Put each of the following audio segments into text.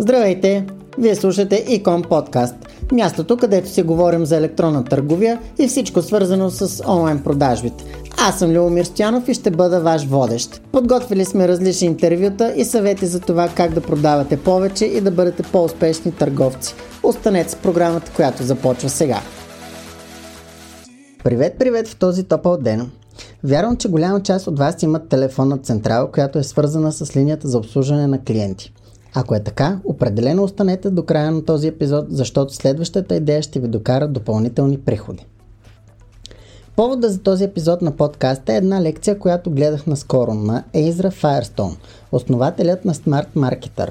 Здравейте! Вие слушате Икон подкаст, мястото където си говорим за електронна търговия и всичко свързано с онлайн продажбите. Аз съм Любомир Стоянов и ще бъда ваш водещ. Подготвили сме различни интервюта и съвети за това как да продавате повече и да бъдете по-успешни търговци. Останете с програмата, която започва сега. Привет, привет в този топъл ден! Вярвам, че голяма част от вас имат телефонна централа, която е свързана с линията за обслужване на клиенти. Ако е така, определено останете до края на този епизод, защото следващата идея ще ви докара допълнителни приходи. Повода за този епизод на подкаста е една лекция, която гледах наскоро на Ezra Firestone, основателят на Smart Marketer.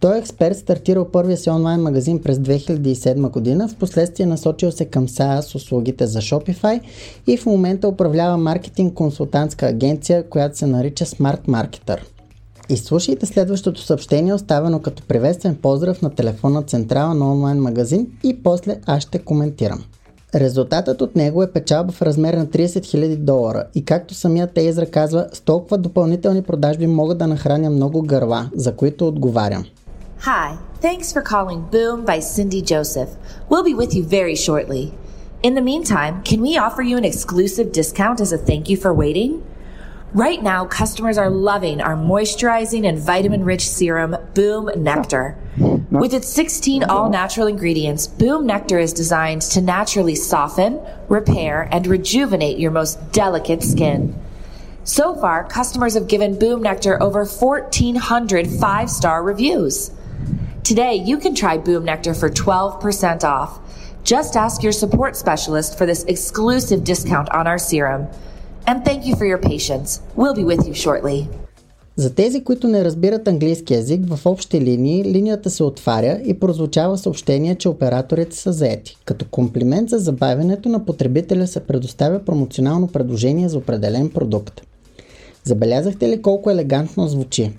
Той е експерт, стартирал първия си онлайн магазин през 2007 година, в последствие насочил се към SaaS услугите за Shopify и в момента управлява маркетинг консултантска агенция, която се нарича Smart Marketer. Изслушайте следващото съобщение, оставено като приветствен поздрав на телефонна централа на онлайн магазин и после аз ще коментирам. Резултатът от него е печалба в размер на 30 000 долара и както самият Тейзра казва, с толкова допълнителни продажби могат да нахраня много гърла, за които отговарям. Hi, thanks for calling Boom by Cindy Joseph. We'll be with you very shortly. In the meantime, can we offer you an exclusive discount as a thank you for waiting? Right now, customers are loving our moisturizing and vitamin rich serum, Boom Nectar. With its 16 all natural ingredients, Boom Nectar is designed to naturally soften, repair, and rejuvenate your most delicate skin. So far, customers have given Boom Nectar over 1,400 five star reviews. Today, you can try Boom Nectar for 12% off. Just ask your support specialist for this exclusive discount on our serum. And thank you for your patience. We'll be with you shortly. За тези, които не разбират английски язик, в общи линии линията се отваря и прозвучава съобщение, че операторите са заети. Като комплимент за забавянето на потребителя се предоставя промоционално предложение за определен продукт. Забелязахте ли колко елегантно звучи?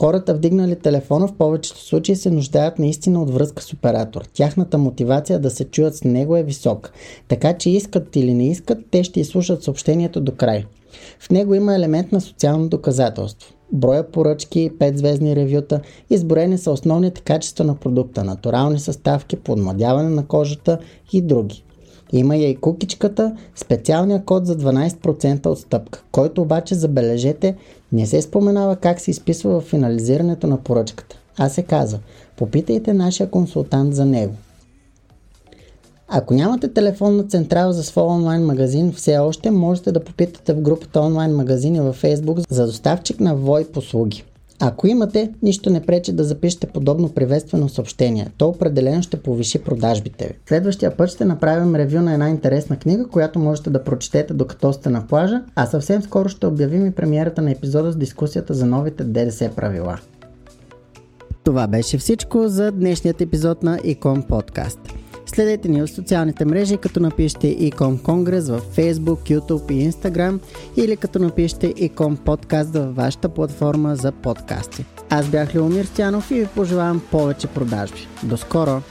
Хората вдигнали телефона в повечето случаи се нуждаят наистина от връзка с оператор. Тяхната мотивация да се чуят с него е висока. Така че искат или не искат, те ще изслушат съобщението до край. В него има елемент на социално доказателство. Броя поръчки, 5 звездни ревюта, изброени са основните качества на продукта, натурални съставки, подмладяване на кожата и други. Има я и кукичката, специалния код за 12% отстъпка, който обаче забележете не се споменава как се изписва в финализирането на поръчката, а се казва попитайте нашия консултант за него. Ако нямате телефонна централа за своя онлайн магазин, все още можете да попитате в групата онлайн магазини във Facebook за доставчик на VoIP услуги. Ако имате, нищо не пречи да запишете подобно приветствено съобщение. То определено ще повиши продажбите ви. Следващия път ще направим ревю на една интересна книга, която можете да прочетете докато сте на плажа, а съвсем скоро ще обявим и премиерата на епизода с дискусията за новите ДДС правила. Това беше всичко за днешният епизод на Икон Подкаст. Следете ни в социалните мрежи, като напишете Ecom Конгрес в Facebook, YouTube и Instagram или като напишете Ecom Подкаст във вашата платформа за подкасти. Аз бях Леомир Стянов и ви пожелавам повече продажби. До скоро!